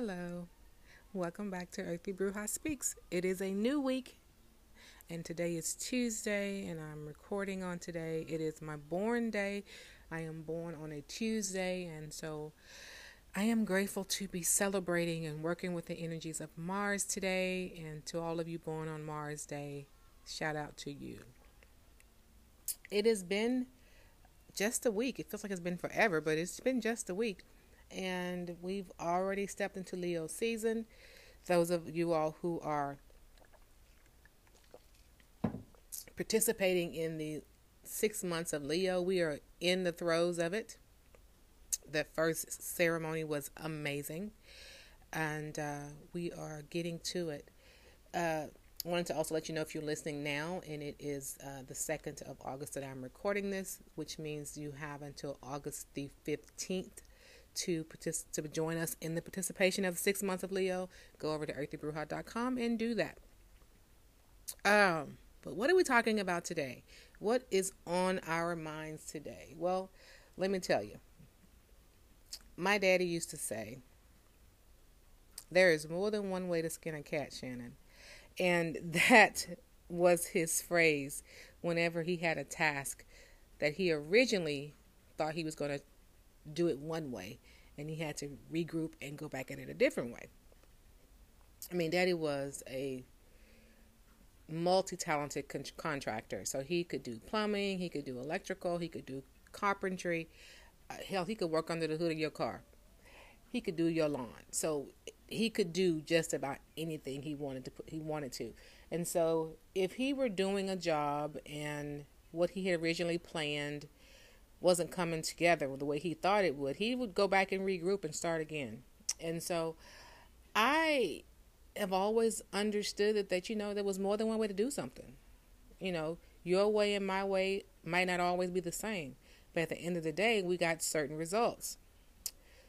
Hello. Welcome back to Earthy Bruja Speaks. It is a new week, and today is Tuesday, and I'm recording on today. It is my born day. I am born on a Tuesday, and so I am grateful to be celebrating and working with the energies of Mars today. And to all of you born on Mars Day, shout out to you. It has been just a week. It feels like it's been forever, but it's been just a week. And we've already stepped into Leo season. Those of you all who are participating in the six months of Leo, we are in the throes of it. The first ceremony was amazing, and uh, we are getting to it. Uh, wanted to also let you know if you're listening now, and it is uh, the 2nd of August that I'm recording this, which means you have until August the 15th to partic- to join us in the participation of the six months of Leo. Go over to earthybruja.com and do that. Um, but what are we talking about today? What is on our minds today? Well, let me tell you my daddy used to say, There is more than one way to skin a cat, Shannon. And that was his phrase whenever he had a task that he originally thought he was going to do it one way and he had to regroup and go back at it a different way. I mean, Daddy was a multi talented con- contractor. So he could do plumbing, he could do electrical, he could do carpentry. Uh, hell, he could work under the hood of your car. He could do your lawn. So he could do just about anything he wanted to put, he wanted to. And so if he were doing a job and what he had originally planned wasn't coming together the way he thought it would, he would go back and regroup and start again. And so I have always understood that, that you know there was more than one way to do something. You know, your way and my way might not always be the same. But at the end of the day, we got certain results.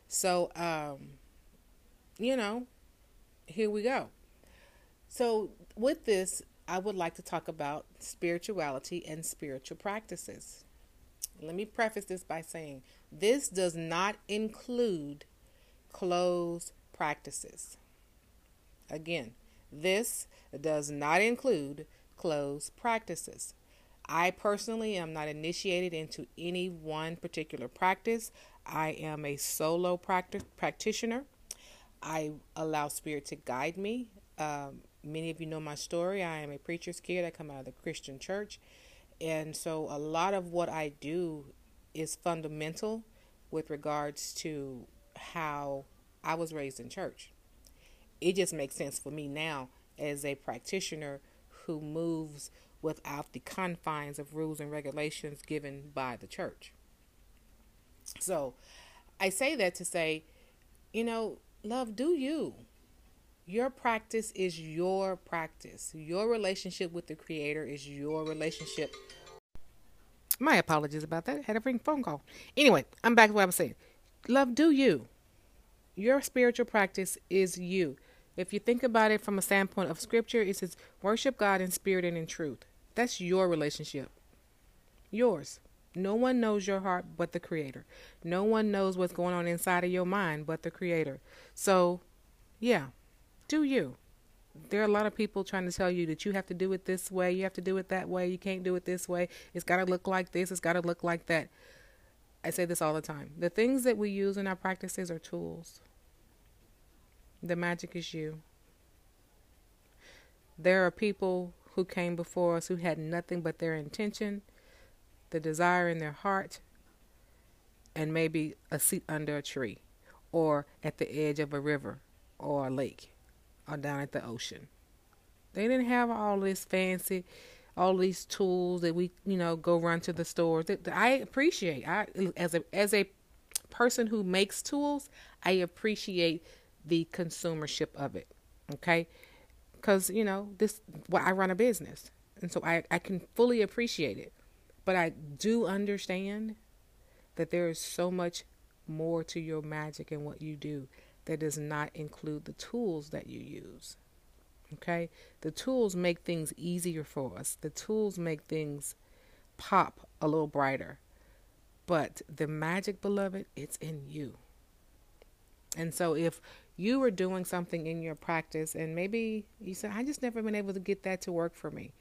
So, um, you know, here we go. So, with this, I would like to talk about spirituality and spiritual practices. Let me preface this by saying this does not include closed practices. Again, this does not include closed practices. I personally am not initiated into any one particular practice. I am a solo practice practitioner. I allow spirit to guide me. Um, many of you know my story. I am a preacher's kid. I come out of the Christian church. And so a lot of what I do is fundamental with regards to how I was raised in church. It just makes sense for me now as a practitioner who moves without the confines of rules and regulations given by the church. So I say that to say, you know, love, do you. Your practice is your practice. Your relationship with the Creator is your relationship. My apologies about that. I had a ring phone call. Anyway, I'm back to what I was saying. Love, do you. Your spiritual practice is you. If you think about it from a standpoint of scripture, it says worship God in spirit and in truth. That's your relationship. Yours. No one knows your heart but the Creator. No one knows what's going on inside of your mind but the Creator. So, yeah, do you. There are a lot of people trying to tell you that you have to do it this way, you have to do it that way, you can't do it this way, it's got to look like this, it's got to look like that. I say this all the time. The things that we use in our practices are tools. The magic is you. There are people who came before us who had nothing but their intention, the desire in their heart, and maybe a seat under a tree, or at the edge of a river, or a lake, or down at the ocean. They didn't have all this fancy, all these tools that we, you know, go run to the stores. I appreciate. I as a as a person who makes tools, I appreciate the consumership of it. Okay? Cuz you know, this well, I run a business. And so I I can fully appreciate it. But I do understand that there is so much more to your magic and what you do that does not include the tools that you use. Okay? The tools make things easier for us. The tools make things pop a little brighter. But the magic, beloved, it's in you. And so if you were doing something in your practice and maybe you said, I just never been able to get that to work for me.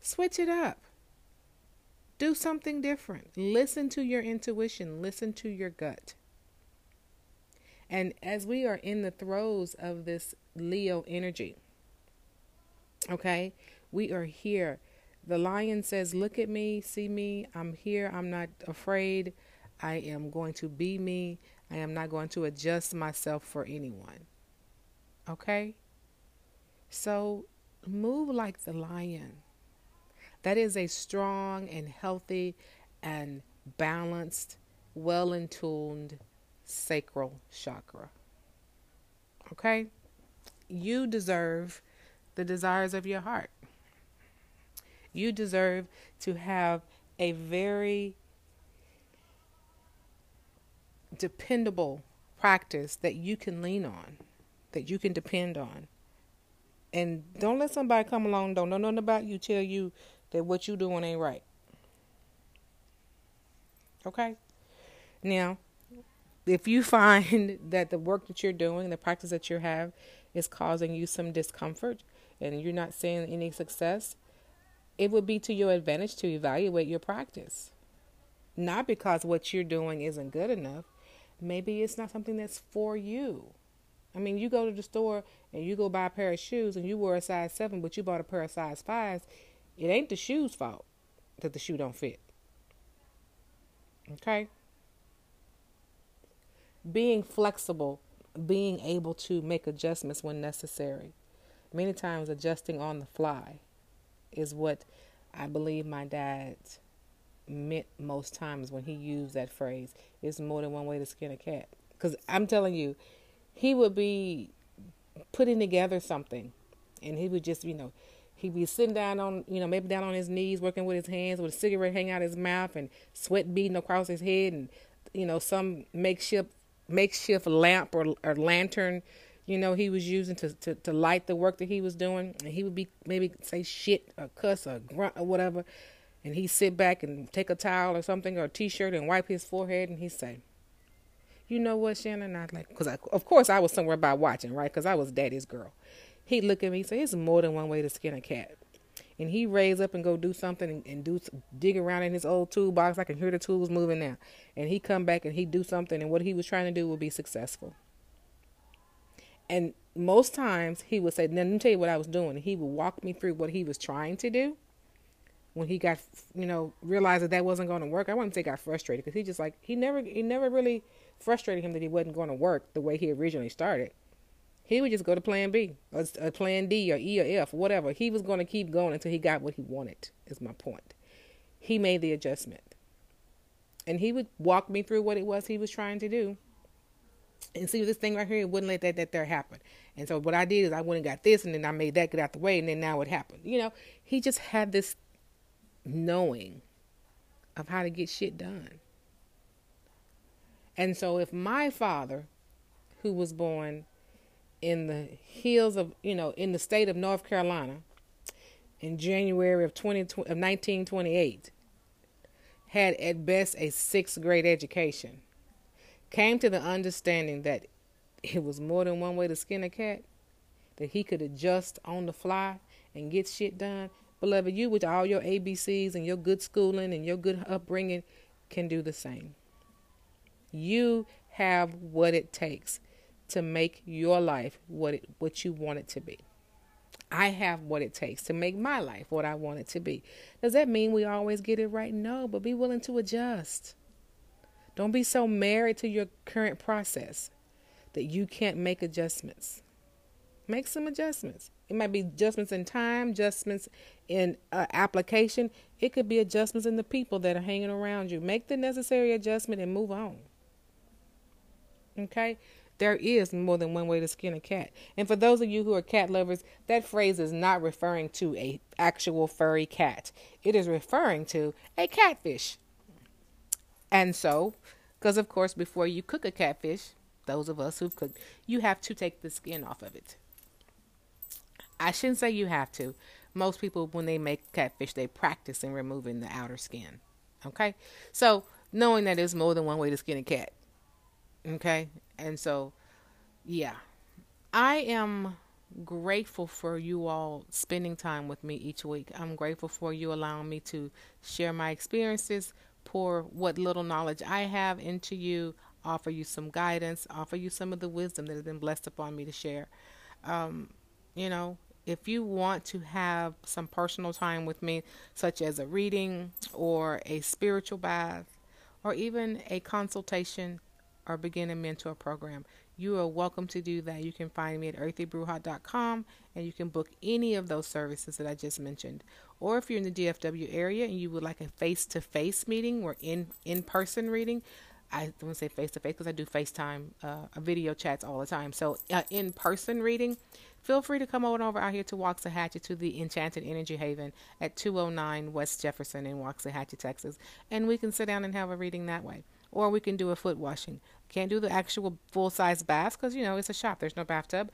Switch it up. Do something different. Listen to your intuition, listen to your gut. And as we are in the throes of this Leo energy, okay, we are here. The lion says, Look at me, see me, I'm here, I'm not afraid. I am going to be me. I am not going to adjust myself for anyone. Okay? So move like the lion. That is a strong and healthy and balanced, well in tuned sacral chakra. Okay? You deserve the desires of your heart. You deserve to have a very dependable practice that you can lean on, that you can depend on. And don't let somebody come along, don't know nothing about you, tell you that what you doing ain't right. Okay? Now, if you find that the work that you're doing, the practice that you have, is causing you some discomfort and you're not seeing any success, it would be to your advantage to evaluate your practice. Not because what you're doing isn't good enough, maybe it's not something that's for you. I mean, you go to the store and you go buy a pair of shoes and you wear a size 7, but you bought a pair of size 5s, it ain't the shoe's fault that the shoe don't fit. Okay? Being flexible, being able to make adjustments when necessary. Many times adjusting on the fly is what I believe my dad meant most times when he used that phrase. It's more than one way to skin a cat. Because I'm telling you, he would be putting together something and he would just, you know, he'd be sitting down on, you know, maybe down on his knees, working with his hands with a cigarette hanging out his mouth and sweat beating across his head and, you know, some makeshift makeshift lamp or, or lantern, you know, he was using to, to, to light the work that he was doing. And he would be maybe say shit or cuss or grunt or whatever. And he'd sit back and take a towel or something or a t-shirt and wipe his forehead and he'd say, you know what, Shannon? I like, cause I, of course I was somewhere by watching, right? Cause I was daddy's girl. He'd look at me and say, "It's more than one way to skin a cat." And he raise up and go do something and, and do dig around in his old toolbox. I can hear the tools moving now. And he come back and he do something, and what he was trying to do would be successful. And most times he would say, "Now let me tell you what I was doing." And he would walk me through what he was trying to do. When he got, you know, realized that that wasn't going to work, I wouldn't say got frustrated because he just like he never he never really frustrated him that he wasn't going to work the way he originally started. He would just go to plan B or, or plan D or E or F, whatever. He was going to keep going until he got what he wanted, is my point. He made the adjustment. And he would walk me through what it was he was trying to do. And see this thing right here, it wouldn't let that, that there happen. And so what I did is I went and got this and then I made that get out the way and then now it happened. You know, he just had this knowing of how to get shit done. And so if my father, who was born in the hills of, you know, in the state of North Carolina in January of 20, of 1928, had at best a sixth grade education, came to the understanding that it was more than one way to skin a cat, that he could adjust on the fly and get shit done. Beloved, you with all your ABCs and your good schooling and your good upbringing can do the same. You have what it takes to make your life what it, what you want it to be. I have what it takes to make my life what I want it to be. Does that mean we always get it right? No, but be willing to adjust. Don't be so married to your current process that you can't make adjustments. Make some adjustments. It might be adjustments in time, adjustments in uh, application. It could be adjustments in the people that are hanging around you. Make the necessary adjustment and move on. Okay? There is more than one way to skin a cat. And for those of you who are cat lovers, that phrase is not referring to a actual furry cat. It is referring to a catfish. And so, because of course, before you cook a catfish, those of us who've cooked, you have to take the skin off of it. I shouldn't say you have to. Most people, when they make catfish, they practice in removing the outer skin. Okay? So, knowing that there's more than one way to skin a cat, Okay? And so, yeah. I am grateful for you all spending time with me each week. I'm grateful for you allowing me to share my experiences, pour what little knowledge I have into you, offer you some guidance, offer you some of the wisdom that has been blessed upon me to share. Um, you know, if you want to have some personal time with me, such as a reading or a spiritual bath or even a consultation or beginner mentor program, you are welcome to do that. You can find me at earthybruja.com and you can book any of those services that I just mentioned. Or if you're in the DFW area and you would like a face to face meeting or in in person reading, I don't want to say face to face because I do FaceTime, uh, video chats all the time. So uh, in person reading, feel free to come on over out here to Waxahachie to the Enchanted Energy Haven at 209 West Jefferson in Waxahachie, Texas, and we can sit down and have a reading that way. Or we can do a foot washing. Can't do the actual full size bath because you know it's a shop. There's no bathtub,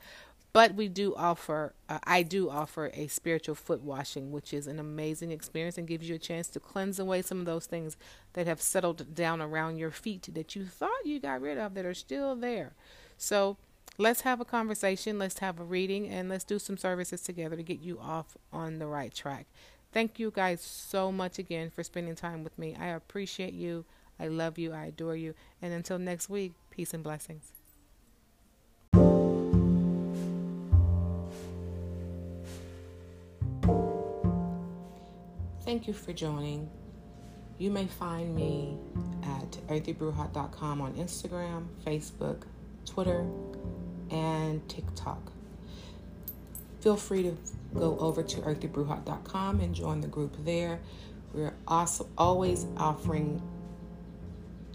but we do offer, uh, I do offer a spiritual foot washing, which is an amazing experience and gives you a chance to cleanse away some of those things that have settled down around your feet that you thought you got rid of that are still there. So let's have a conversation, let's have a reading, and let's do some services together to get you off on the right track. Thank you guys so much again for spending time with me. I appreciate you. I love you. I adore you. And until next week, peace and blessings. Thank you for joining. You may find me at earthybruja.com on Instagram, Facebook, Twitter, and TikTok. Feel free to go over to earthybruja.com and join the group there. We're also always offering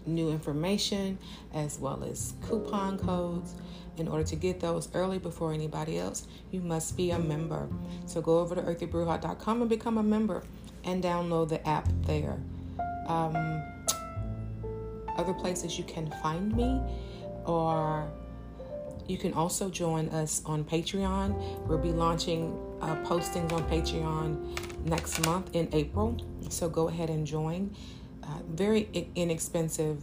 new information as well as coupon codes. In order to get those early before anybody else, you must be a member. So go over to earthybruja.com and become a member and download the app there. Um, other places you can find me, or you can also join us on Patreon. We'll be launching uh, postings on Patreon next month in April. So go ahead and join. Uh, very inexpensive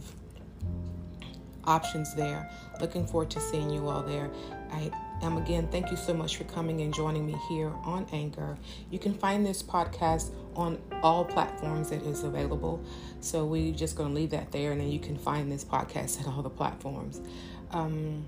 options there. Looking forward to seeing you all there. I am again, thank you so much for coming and joining me here on Anchor. You can find this podcast on all platforms that is available. So we're just going to leave that there, and then you can find this podcast at all the platforms. Um,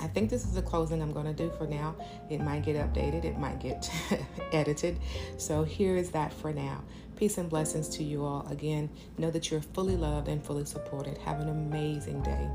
I think this is the closing I'm going to do for now. It might get updated, it might get edited. So here is that for now. Peace and blessings to you all. Again, know that you're fully loved and fully supported. Have an amazing day.